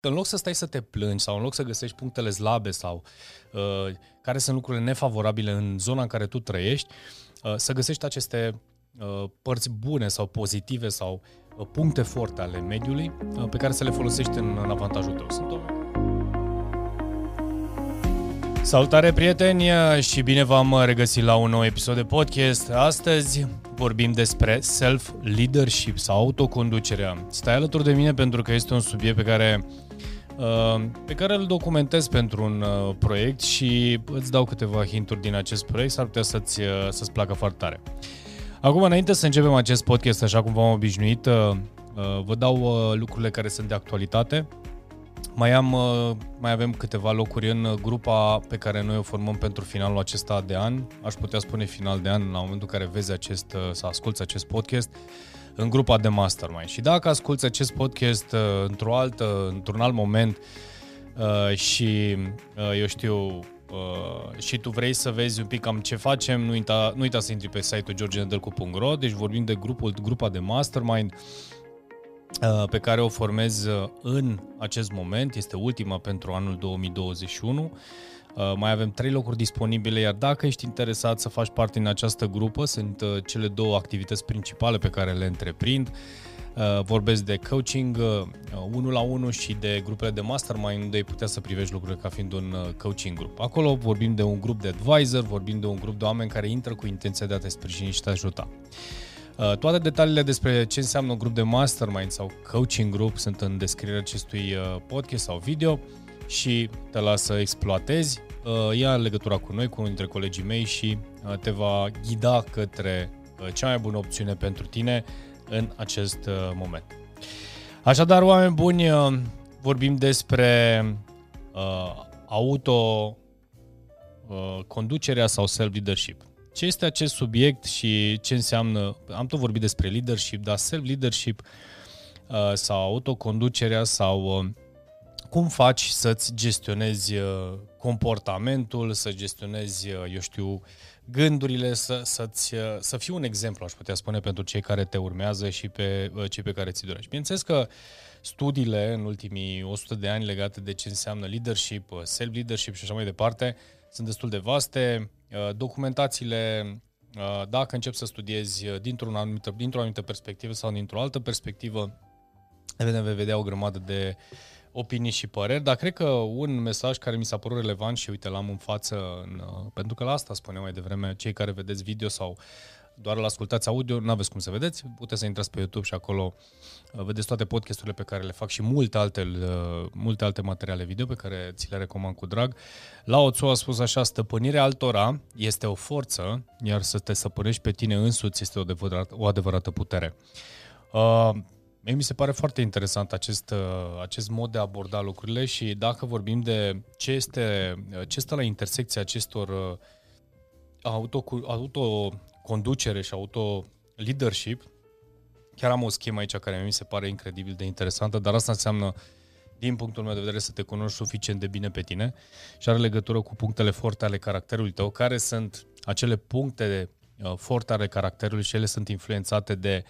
în loc să stai să te plângi sau în loc să găsești punctele slabe sau uh, care sunt lucrurile nefavorabile în zona în care tu trăiești, uh, să găsești aceste uh, părți bune sau pozitive sau uh, puncte forte ale mediului uh, pe care să le folosești în, în avantajul tău. Sunt oameni Salutare prieteni și bine v-am regăsit la un nou episod de podcast. Astăzi vorbim despre self-leadership sau autoconducerea. Stai alături de mine pentru că este un subiect pe care uh, pe care îl documentez pentru un uh, proiect și îți dau câteva hinturi din acest proiect, s-ar putea să-ți, uh, să-ți placă foarte tare. Acum, înainte să începem acest podcast, așa cum v-am obișnuit, vă dau lucrurile care sunt de actualitate, mai, am, uh, mai avem câteva locuri în grupa pe care noi o formăm pentru finalul acesta de an. Aș putea spune final de an la momentul în care vezi acest, uh, să asculți acest podcast în grupa de mastermind. Și dacă asculți acest podcast uh, într-o altă, într-un alt moment și, eu știu, și tu vrei să vezi un pic cam ce facem, nu uita, nu uita să intri pe site-ul georgenedelcu.ro, deci vorbim de grupul, grupa de mastermind, Uh, pe care o formez uh, în acest moment, este ultima pentru anul 2021. Uh, mai avem trei locuri disponibile, iar dacă ești interesat să faci parte din această grupă, sunt cele două activități principale pe care le întreprind. Vorbesc de coaching 1 la 1 și de grupele de mastermind, unde ai putea să privești lucrurile ca fiind un coaching grup. Acolo vorbim de un grup de advisor, vorbim de un grup de oameni care intră cu intenția de a te sprijini și te ajuta. Uh, toate detaliile despre ce înseamnă un grup de mastermind sau coaching group sunt în descrierea acestui uh, podcast sau video și te las să exploatezi. Uh, ia legătura cu noi, cu unul dintre colegii mei și te va ghida către cea mai bună opțiune pentru tine în acest moment. Așadar, oameni buni, vorbim despre auto conducerea sau self-leadership ce este acest subiect și ce înseamnă, am tot vorbit despre leadership, dar self-leadership uh, sau autoconducerea sau uh, cum faci să-ți gestionezi uh, comportamentul, să gestionezi, uh, eu știu, gândurile, să, să-ți, uh, să fii un exemplu, aș putea spune, pentru cei care te urmează și pe uh, cei pe care ți dorești. Bineînțeles că studiile în ultimii 100 de ani legate de ce înseamnă leadership, uh, self-leadership și așa mai departe, sunt destul de vaste. Uh, documentațiile, uh, dacă începi să studiezi uh, dintr-o anumită, dintr-o anumită perspectivă sau dintr-o altă perspectivă, evident vei vedea o grămadă de opinii și păreri, dar cred că un mesaj care mi s-a părut relevant și uite l-am în față, în, pentru că la asta spuneam mai devreme, cei care vedeți video sau doar la ascultați audio, nu aveți cum să vedeți, puteți să intrați pe YouTube și acolo uh, vedeți toate podcasturile pe care le fac și multe alte, uh, multe alte materiale video pe care ți le recomand cu drag. La Oțu a spus așa, stăpânirea altora este o forță, iar să te stăpânești pe tine însuți este o adevărată, o adevărată putere. Uh, Mie mi se pare foarte interesant acest, uh, acest mod de a aborda lucrurile și dacă vorbim de ce este, ce stă la intersecția acestor auto, auto conducere și auto-leadership, chiar am o schemă aici care mi se pare incredibil de interesantă, dar asta înseamnă, din punctul meu de vedere, să te cunoști suficient de bine pe tine și are legătură cu punctele forte ale caracterului tău, care sunt acele puncte de, uh, forte ale caracterului și ele sunt influențate de,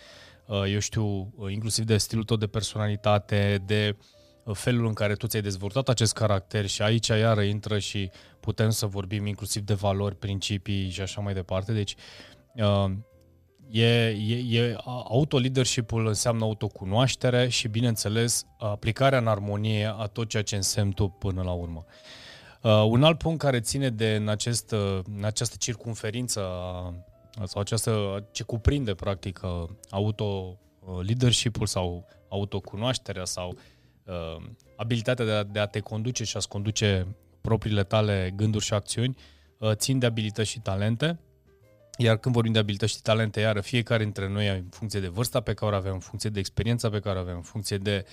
uh, eu știu, uh, inclusiv de stilul tău de personalitate, de uh, felul în care tu ți-ai dezvoltat acest caracter și aici iară intră și putem să vorbim inclusiv de valori, principii și așa mai departe. Deci Uh, e, e, e, autoleadership-ul înseamnă autocunoaștere și, bineînțeles, aplicarea în armonie a tot ceea ce însemn tu până la urmă. Uh, un alt punct care ține de în, acest, în această circunferință sau această, ce cuprinde practic auto leadership-ul sau autocunoașterea sau uh, abilitatea de a, de a te conduce și a-ți conduce propriile tale gânduri și acțiuni, uh, țin de abilități și talente iar când vorbim de abilități și talente, iară, fiecare dintre noi, în funcție de vârsta pe care o avem, în funcție de experiența pe care o avem, în funcție de,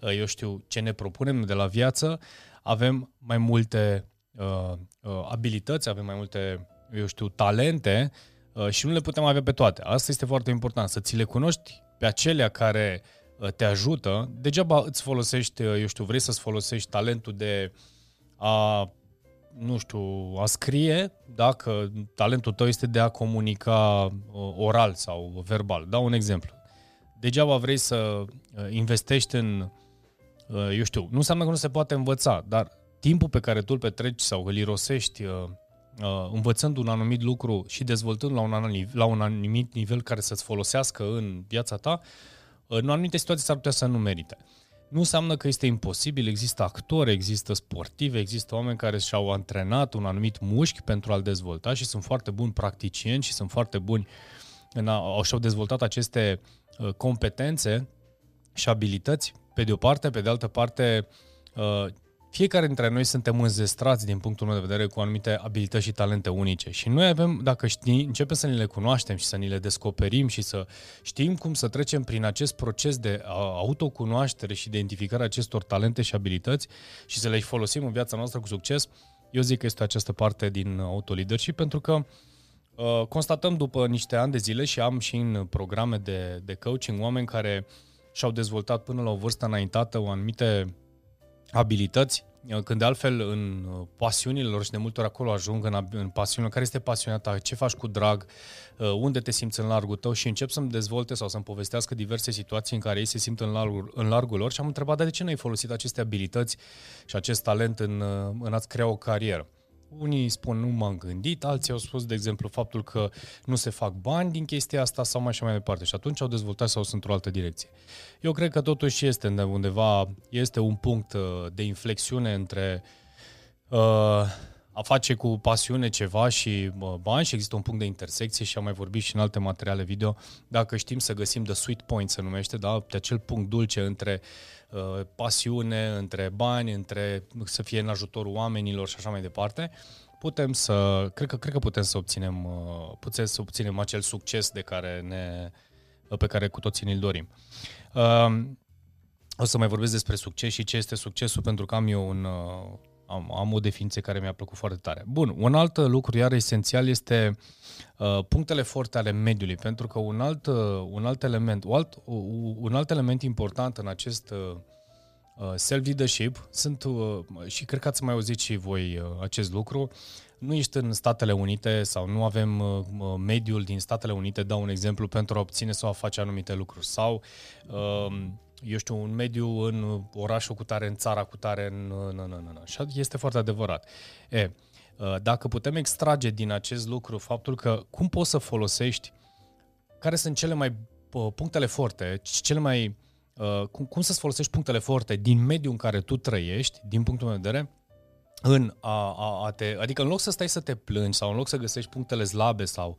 uh, eu știu, ce ne propunem de la viață, avem mai multe uh, uh, abilități, avem mai multe, eu știu, talente uh, și nu le putem avea pe toate. Asta este foarte important, să ți le cunoști pe acelea care uh, te ajută. Degeaba îți folosești, uh, eu știu, vrei să-ți folosești talentul de a nu știu, a scrie, dacă talentul tău este de a comunica uh, oral sau verbal. Dau un exemplu. Degeaba vrei să uh, investești în, uh, eu știu, nu înseamnă că nu se poate învăța, dar timpul pe care tu îl petreci sau îl irosești uh, uh, învățând un anumit lucru și dezvoltând la un, anumit, la un anumit nivel care să-ți folosească în viața ta, în anumite situații s-ar putea să nu merite. Nu înseamnă că este imposibil, există actori, există sportivi, există oameni care și-au antrenat un anumit mușchi pentru a-l dezvolta și sunt foarte buni practicieni și sunt foarte buni în a, au și-au dezvoltat aceste uh, competențe și abilități, pe de o parte, pe de altă parte, uh, fiecare dintre noi suntem înzestrați din punctul meu de vedere cu anumite abilități și talente unice și noi avem, dacă știi, începem să ni le cunoaștem și să ni le descoperim și să știm cum să trecem prin acest proces de autocunoaștere și identificare acestor talente și abilități și să le folosim în viața noastră cu succes, eu zic că este această parte din autoleadership pentru că uh, constatăm după niște ani de zile și am și în programe de, de coaching oameni care și-au dezvoltat până la o vârstă înaintată o anumite abilități, când de altfel în uh, pasiunile lor și de multe ori acolo ajung în, în pasiunile, care este pasiunea ta, ce faci cu drag, uh, unde te simți în largul tău și încep să-mi dezvolte sau să-mi povestească diverse situații în care ei se simt în largul, în largul lor și am întrebat, de ce nu ai folosit aceste abilități și acest talent în, uh, în a-ți crea o carieră? Unii spun nu m-am gândit, alții au spus, de exemplu, faptul că nu se fac bani din chestia asta sau mai și mai departe. Și atunci au dezvoltat sau sunt într-o altă direcție. Eu cred că totuși este undeva, este un punct uh, de inflexiune între uh, a face cu pasiune ceva și uh, bani și există un punct de intersecție și am mai vorbit și în alte materiale video. Dacă știm să găsim the sweet point, se numește, da? de acel punct dulce între uh, Uh, pasiune, între bani, între să fie în ajutorul oamenilor și așa mai departe, putem să, cred că, cred că putem să obținem, uh, putem să obținem acel succes de care ne, pe care cu toții ne-l dorim. Uh, o să mai vorbesc despre succes și ce este succesul, pentru că am eu un, am, am o definiție care mi-a plăcut foarte tare. Bun, un alt lucru iar esențial este uh, punctele forte ale mediului, pentru că un alt, uh, un alt element, un alt, uh, un alt element important în acest uh, uh, self-leadership sunt, uh, și cred că ați mai auzit și voi uh, acest lucru, nu ești în Statele Unite sau nu avem uh, mediul din Statele Unite, dau un exemplu, pentru a obține sau a face anumite lucruri. Sau uh, eu știu, un mediu în orașul cu tare, în țara cu tare, în... Nu, nu, nu, nu. Și este foarte adevărat. E, ă, dacă putem extrage din acest lucru faptul că cum poți să folosești, care sunt cele mai punctele forte, cele mai... Ă, cum, cum să-ți folosești punctele forte din mediul în care tu trăiești, din punctul meu de vedere, în a, a, a te, adică în loc să stai să te plângi sau în loc să găsești punctele slabe sau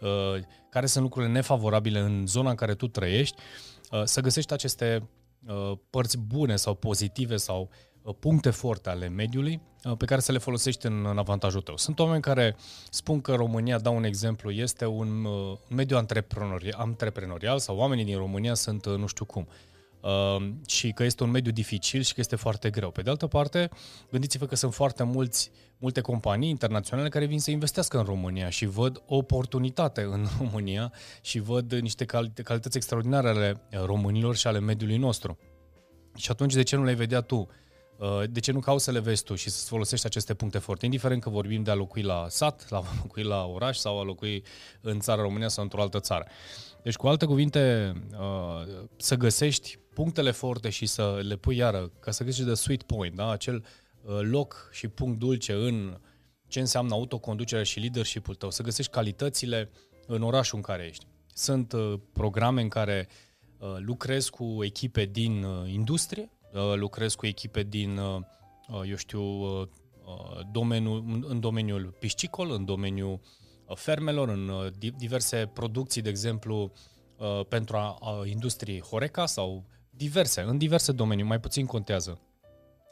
uh, care sunt lucrurile nefavorabile în zona în care tu trăiești, uh, să găsești aceste uh, părți bune sau pozitive sau uh, puncte forte ale mediului uh, pe care să le folosești în, în avantajul tău. Sunt oameni care spun că România, dau un exemplu, este un, uh, un mediu antreprenorial, antreprenorial sau oamenii din România sunt uh, nu știu cum. Uh, uh, și că este un mediu dificil și că este foarte greu. Pe de altă parte, gândiți-vă că sunt foarte mulți, multe companii internaționale care vin să investească în România și văd o oportunitate în România și văd niște calități extraordinare ale românilor și ale mediului nostru. Și atunci de ce nu le vedea tu? Uh, de ce nu cauți să le vezi tu și să folosești aceste puncte forte, indiferent că vorbim de a locui la sat, la a locui la oraș sau a locui în țara România sau într-o altă țară. Deci, cu alte cuvinte, uh, să găsești punctele forte și să le pui iară, ca să găsești de sweet point, da? acel uh, loc și punct dulce în ce înseamnă autoconducerea și leadership-ul tău, să găsești calitățile în orașul în care ești. Sunt programe în care lucrezi cu echipe din industrie, Uh, lucrez cu echipe din, uh, uh, eu știu, domeniul, în domeniul piscicol, în domeniul fermelor, în diverse producții, de exemplu, pentru a, a industriei Horeca sau diverse, în diverse domenii, mai puțin contează.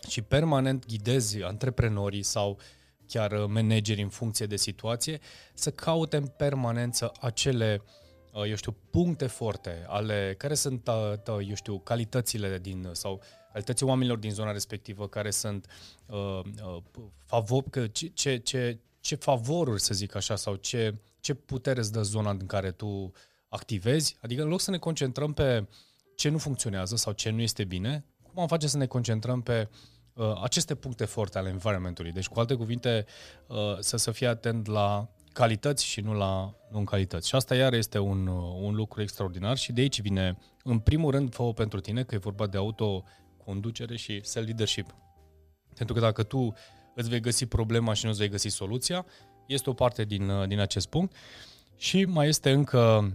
Și permanent ghidezi antreprenorii sau chiar manageri în funcție de situație să caute în permanență acele eu știu, puncte forte ale care sunt, eu știu, calitățile din sau calității oamenilor din zona respectivă care sunt uh, uh, favor, că ce, ce, ce, ce favoruri, să zic așa, sau ce, ce putere îți dă zona în care tu activezi. Adică în loc să ne concentrăm pe ce nu funcționează sau ce nu este bine, cum am face să ne concentrăm pe uh, aceste puncte forte ale environmentului. Deci, cu alte cuvinte, uh, să, să fie atent la calități și nu la non calități. Și asta iar este un, uh, un lucru extraordinar și de aici vine, în primul rând, fă pentru tine, că e vorba de auto conducere și self-leadership. Pentru că dacă tu îți vei găsi problema și nu îți vei găsi soluția, este o parte din, uh, din acest punct. Și mai este încă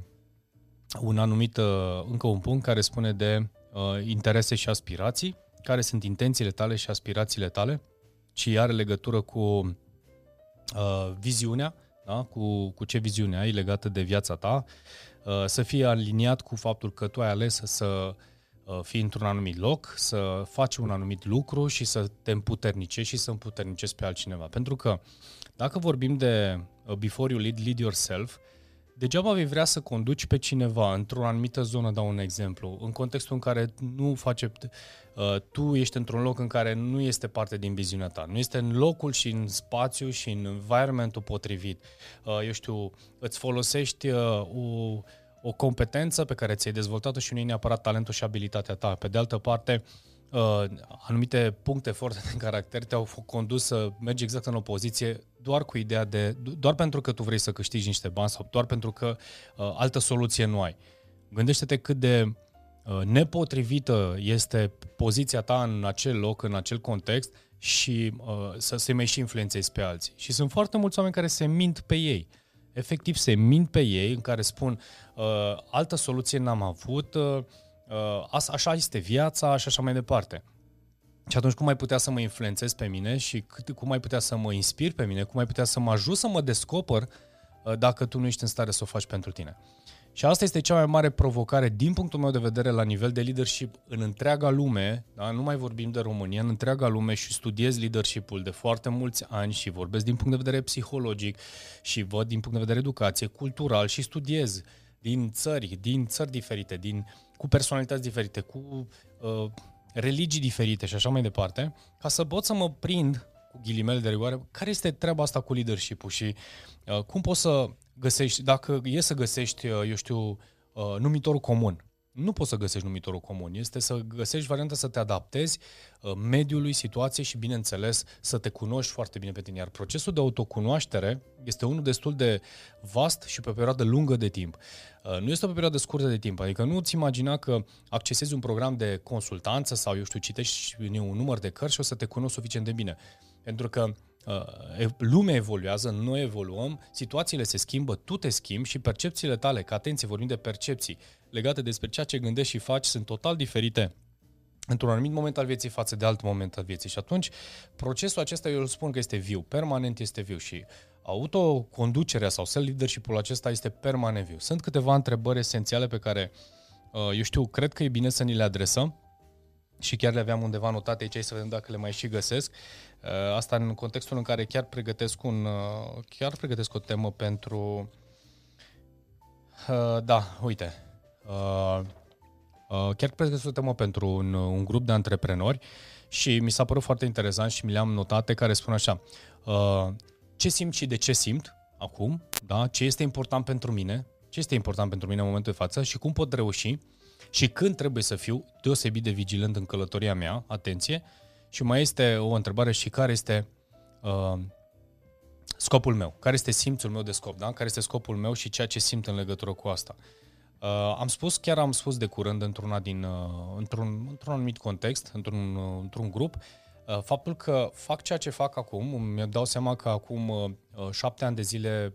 un anumit, uh, încă un punct care spune de uh, interese și aspirații, care sunt intențiile tale și aspirațiile tale, și are legătură cu uh, viziunea, da? cu, cu ce viziune ai legată de viața ta, uh, să fie aliniat cu faptul că tu ai ales să uh, fii într-un anumit loc, să faci un anumit lucru și să te împuternicești și să împuternicești pe altcineva. Pentru că dacă vorbim de uh, before you lead, lead yourself, uh, Degeaba vei vrea să conduci pe cineva într-o anumită zonă, dau un exemplu, în contextul în care nu face, uh, tu ești într-un loc în care nu este parte din viziunea ta, nu este în locul și în spațiu și în environmentul potrivit. Uh, eu știu, îți folosești uh, o, o competență pe care ți-ai dezvoltat-o și nu e neapărat talentul și abilitatea ta. Pe de altă parte, uh, uh, anumite puncte forte de caracter te-au condus să mergi exact în opoziție doar cu ideea de, doar pentru că tu vrei să câștigi niște bani sau doar pentru că uh, altă soluție nu ai. Gândește-te cât de uh, nepotrivită este poziția ta în acel loc, în acel context și uh, să se mai și influențezi pe alții. Și sunt foarte mulți oameni care se mint pe ei. Efectiv, se mint pe ei, în care spun uh, altă soluție n-am avut, uh, uh, așa este viața și așa mai departe. Și atunci cum mai putea să mă influențez pe mine și cât, cum mai putea să mă inspir pe mine, cum mai putea să mă ajut să mă descoper uh, dacă tu nu ești în stare să o faci pentru tine. Și asta este cea mai mare provocare din punctul meu de vedere la nivel de leadership în întreaga lume, da? nu mai vorbim de România, în întreaga lume și studiez leadership-ul de foarte mulți ani și vorbesc din punct de vedere psihologic și văd din punct de vedere educație, cultural și studiez din țări, din țări diferite, din uh, cu personalități diferite, cu uh, religii diferite și așa mai departe, ca să pot să mă prind cu ghilimele de rigoare, care este treaba asta cu leadership-ul și uh, cum poți să găsești, dacă e să găsești, uh, eu știu, uh, numitorul comun nu poți să găsești numitorul comun. Este să găsești varianta să te adaptezi uh, mediului, situației și, bineînțeles, să te cunoști foarte bine pe tine. Iar procesul de autocunoaștere este unul destul de vast și pe o perioadă lungă de timp. Uh, nu este o perioadă scurtă de timp, adică nu-ți imagina că accesezi un program de consultanță sau, eu știu, citești un număr de cărți și o să te cunoști suficient de bine. Pentru că uh, lumea evoluează, noi evoluăm, situațiile se schimbă, tu te schimbi și percepțiile tale, că atenție, vorbim de percepții, legate despre ceea ce gândești și faci sunt total diferite într-un anumit moment al vieții față de alt moment al vieții. Și atunci, procesul acesta, eu îl spun că este viu, permanent este viu și autoconducerea sau self-leadership-ul acesta este permanent viu. Sunt câteva întrebări esențiale pe care, uh, eu știu, cred că e bine să ni le adresăm și chiar le aveam undeva notate aici să vedem dacă le mai și găsesc. Uh, asta în contextul în care chiar pregătesc un, uh, chiar pregătesc o temă pentru da, uite, Uh, uh, chiar pregătesc o temă pentru un, un grup de antreprenori și mi s-a părut foarte interesant și mi le-am notate care spun așa uh, ce simt și de ce simt acum, da? ce este important pentru mine, ce este important pentru mine în momentul de față și cum pot reuși și când trebuie să fiu deosebit de vigilent în călătoria mea, atenție, și mai este o întrebare și care este uh, scopul meu, care este simțul meu de scop, da? care este scopul meu și ceea ce simt în legătură cu asta. Uh, Uh, am spus, chiar am spus de curând într-una din, uh, într-un, într-un anumit context, într-un, uh, într-un grup, uh, faptul că fac ceea ce fac acum, mi dau seama că acum uh, uh, șapte ani de zile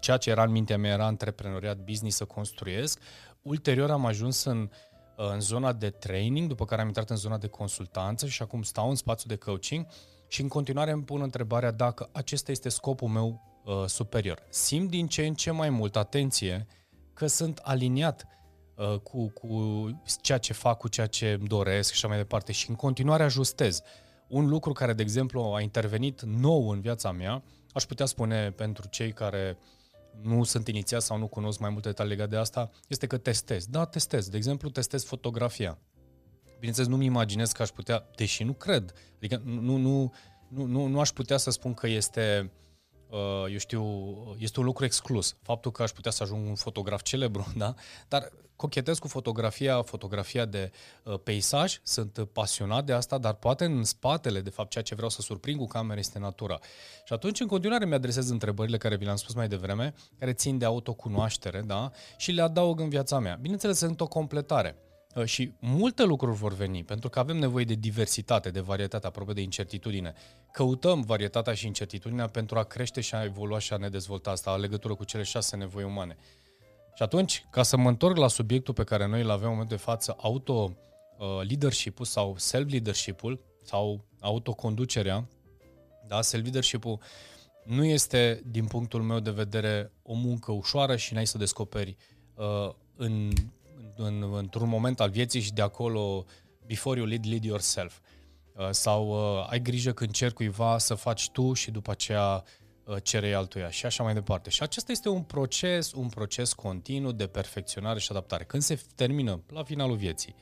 ceea ce era în mintea mea era antreprenoriat, business să construiesc. Ulterior am ajuns în, uh, în zona de training, după care am intrat în zona de consultanță și acum stau în spațiu de coaching și în continuare îmi pun întrebarea dacă acesta este scopul meu uh, superior. Simt din ce în ce mai mult atenție că sunt aliniat uh, cu, cu ceea ce fac, cu ceea ce îmi doresc și așa mai departe și în continuare ajustez. Un lucru care, de exemplu, a intervenit nou în viața mea, aș putea spune pentru cei care nu sunt inițiați sau nu cunosc mai multe detalii legate de asta, este că testez. Da, testez. De exemplu, testez fotografia. Bineînțeles, nu-mi imaginez că aș putea, deși nu cred, adică nu, nu, nu, nu, nu aș putea să spun că este uh, Uh, eu știu, este un lucru exclus. Faptul că aș putea să ajung un fotograf celebru, da? Dar cochetez cu fotografia, fotografia de uh, peisaj, sunt pasionat de asta, dar poate în spatele, de fapt, ceea ce vreau să surprind cu camera este natura. Și atunci, în continuare, mi-adresez întrebările care vi le-am spus mai devreme, care țin de autocunoaștere, da? Și le adaug în viața mea. Bineînțeles, sunt o completare. Uh, și multe lucruri vor veni, pentru că avem nevoie de diversitate, de varietate, apropo de incertitudine. Căutăm varietatea și incertitudinea pentru a crește și a evolua și a ne dezvolta asta, în legătură cu cele șase nevoi umane. Și atunci, ca să mă întorc la subiectul pe care noi îl avem în momentul de față, auto-leadership-ul sau self-leadership-ul sau autoconducerea, da, self-leadership-ul nu este, din punctul meu de vedere, o muncă ușoară și n-ai să descoperi uh, în, în, într-un moment al vieții și de acolo, before you lead, lead yourself. Uh, sau uh, ai grijă când cer cuiva să faci tu și după aceea uh, cerei altuia și așa mai departe. Și acesta este un proces, un proces continuu de perfecționare și adaptare. Când se termină la finalul vieții,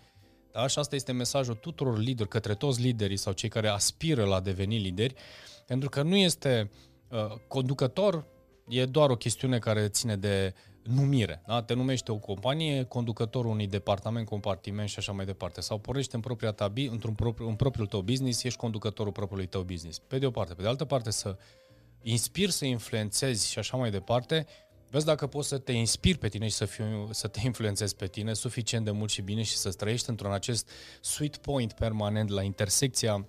da? Și asta este mesajul tuturor lideri, către toți liderii sau cei care aspiră la a deveni lideri, pentru că nu este uh, conducător, e doar o chestiune care ține de numire. Da? Te numește o companie, conducătorul unui departament, compartiment și așa mai departe. Sau pornești în, propria ta, într-un propriu, în propriul tău business, ești conducătorul propriului tău business. Pe de o parte. Pe de altă parte, să inspiri, să influențezi și așa mai departe, Vezi dacă poți să te inspiri pe tine și să, fiu, să te influențezi pe tine suficient de mult și bine și să trăiești într-un acest sweet point permanent la intersecția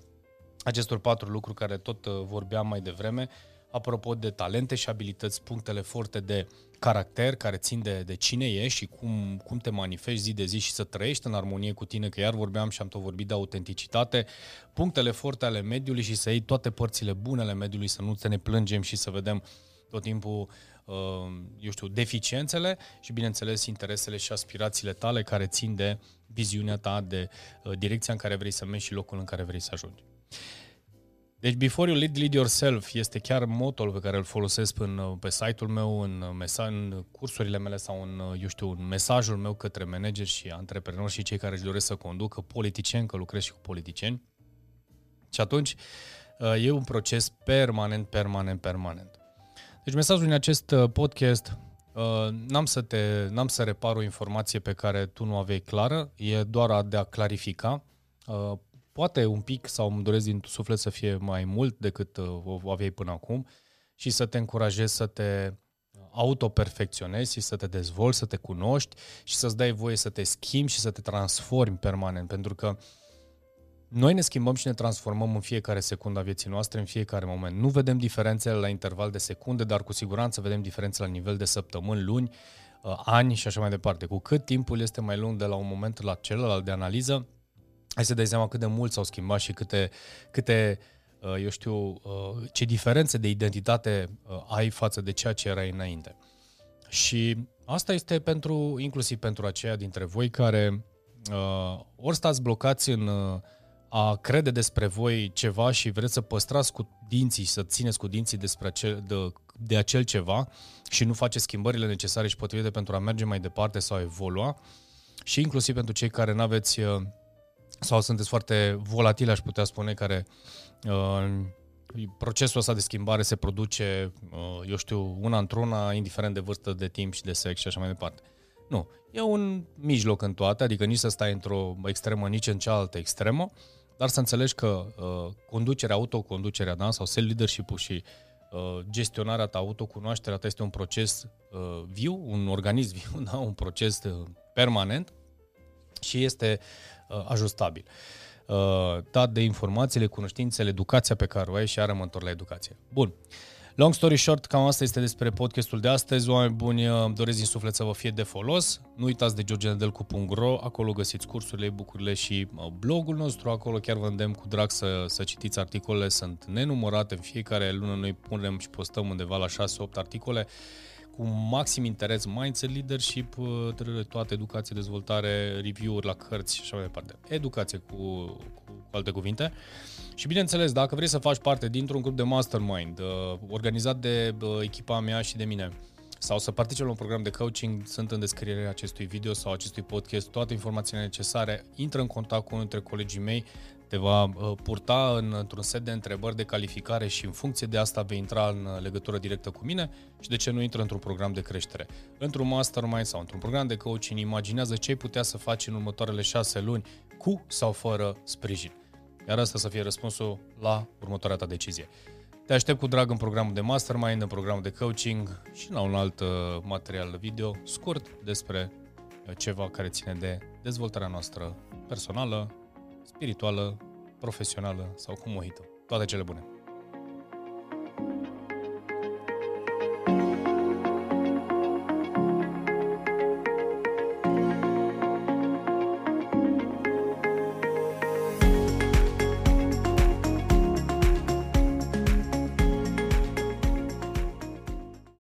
acestor patru lucruri care tot uh, vorbeam mai devreme, apropo de talente și abilități, punctele forte de caracter care țin de, de cine ești și cum, cum te manifesti zi de zi și să trăiești în armonie cu tine, că iar vorbeam și am tot vorbit de autenticitate, punctele forte ale mediului și să iei toate părțile bune ale mediului, să nu te ne plângem și să vedem tot timpul Uh, eu știu, deficiențele și, bineînțeles, interesele și aspirațiile tale care țin de viziunea ta, de uh, direcția în care vrei să mergi și locul în care vrei să ajungi. Deci, before you lead, lead yourself este chiar motul pe care îl folosesc în, uh, pe site-ul meu, în, mesa- în cursurile mele sau în, eu știu, în mesajul meu către manageri și antreprenori și cei care își doresc să conducă, politicieni, că lucrez și cu politicieni. Și atunci e un proces permanent, permanent, permanent. Deci mesajul din acest uh, podcast, uh, n-am să, te, n-am să repar o informație pe care tu nu aveai clară, e doar de a clarifica. Uh, poate un pic sau îmi doresc din suflet să fie mai mult decât o aveai până acum și să te încurajezi să te autoperfecționezi și să te dezvolți, să te cunoști și să-ți dai voie să te schimbi și să te transformi permanent. Pentru că uh, noi ne schimbăm și ne transformăm în fiecare secundă a vieții noastre, în fiecare moment. Nu vedem diferențele la interval de secunde, dar cu siguranță vedem diferențe la nivel de săptămâni, luni, uh, ani și așa mai departe. Cu cât timpul este mai lung de la un moment la celălalt de analiză, hai să dai seama cât de mult s-au schimbat și câte, câte uh, eu știu, uh, ce diferențe de identitate ai față de ceea ce erai înainte. Și asta este pentru, inclusiv pentru aceia dintre voi care ori stați blocați în a crede despre voi ceva și vreți să păstrați cu dinții și să țineți cu dinții despre acel, de, de acel ceva și nu faceți schimbările necesare și potrivite pentru a merge mai departe sau a evolua și inclusiv pentru cei care nu aveți uh, sau sunteți foarte volatili, aș putea spune, care uh, procesul ăsta de schimbare se produce, uh, eu știu, una într-una, indiferent de vârstă, de timp și de sex și așa mai departe. Nu. E un mijloc în toate, adică nici să stai într-o extremă, nici în cealaltă extremă, dar să înțelegi că uh, conducerea, autoconducerea da, sau self-leadership-ul și uh, gestionarea ta, autocunoașterea ta este un proces uh, viu, un organism viu, da, un proces uh, permanent și este uh, ajustabil. Uh, dat de informațiile, cunoștințele, educația pe care o ai și are la educație. Bun. Uh, Long story short, cam asta este despre podcastul de astăzi. Oameni buni, doresc din suflet să vă fie de folos. Nu uitați de georgenedelcu.ro, acolo găsiți cursurile, bucurile și blogul nostru. Acolo chiar vă îndemn cu drag să, să citiți articolele, sunt nenumărate. În fiecare lună noi punem și postăm undeva la 6-8 articole cu maxim interes, mindset, leadership, toate educație, dezvoltare, review-uri la cărți și așa mai departe. Educație cu, cu alte cuvinte. Și bineînțeles, dacă vrei să faci parte dintr-un grup de mastermind uh, organizat de uh, echipa mea și de mine, sau să participi la un program de coaching, sunt în descrierea acestui video sau acestui podcast toate informațiile necesare. Intră în contact cu unul dintre colegii mei, te va uh, purta în, într-un set de întrebări de calificare și în funcție de asta vei intra în uh, legătură directă cu mine și de ce nu intră într-un program de creștere. Într-un mastermind sau într-un program de coaching, imaginează ce ai putea să faci în următoarele șase luni cu sau fără sprijin. Iar asta să fie răspunsul la următoarea ta decizie. Te aștept cu drag în programul de mastermind, în programul de coaching și la un alt uh, material video scurt despre ceva care ține de dezvoltarea noastră personală, spirituală, profesională sau cum o hită. Toate cele bune!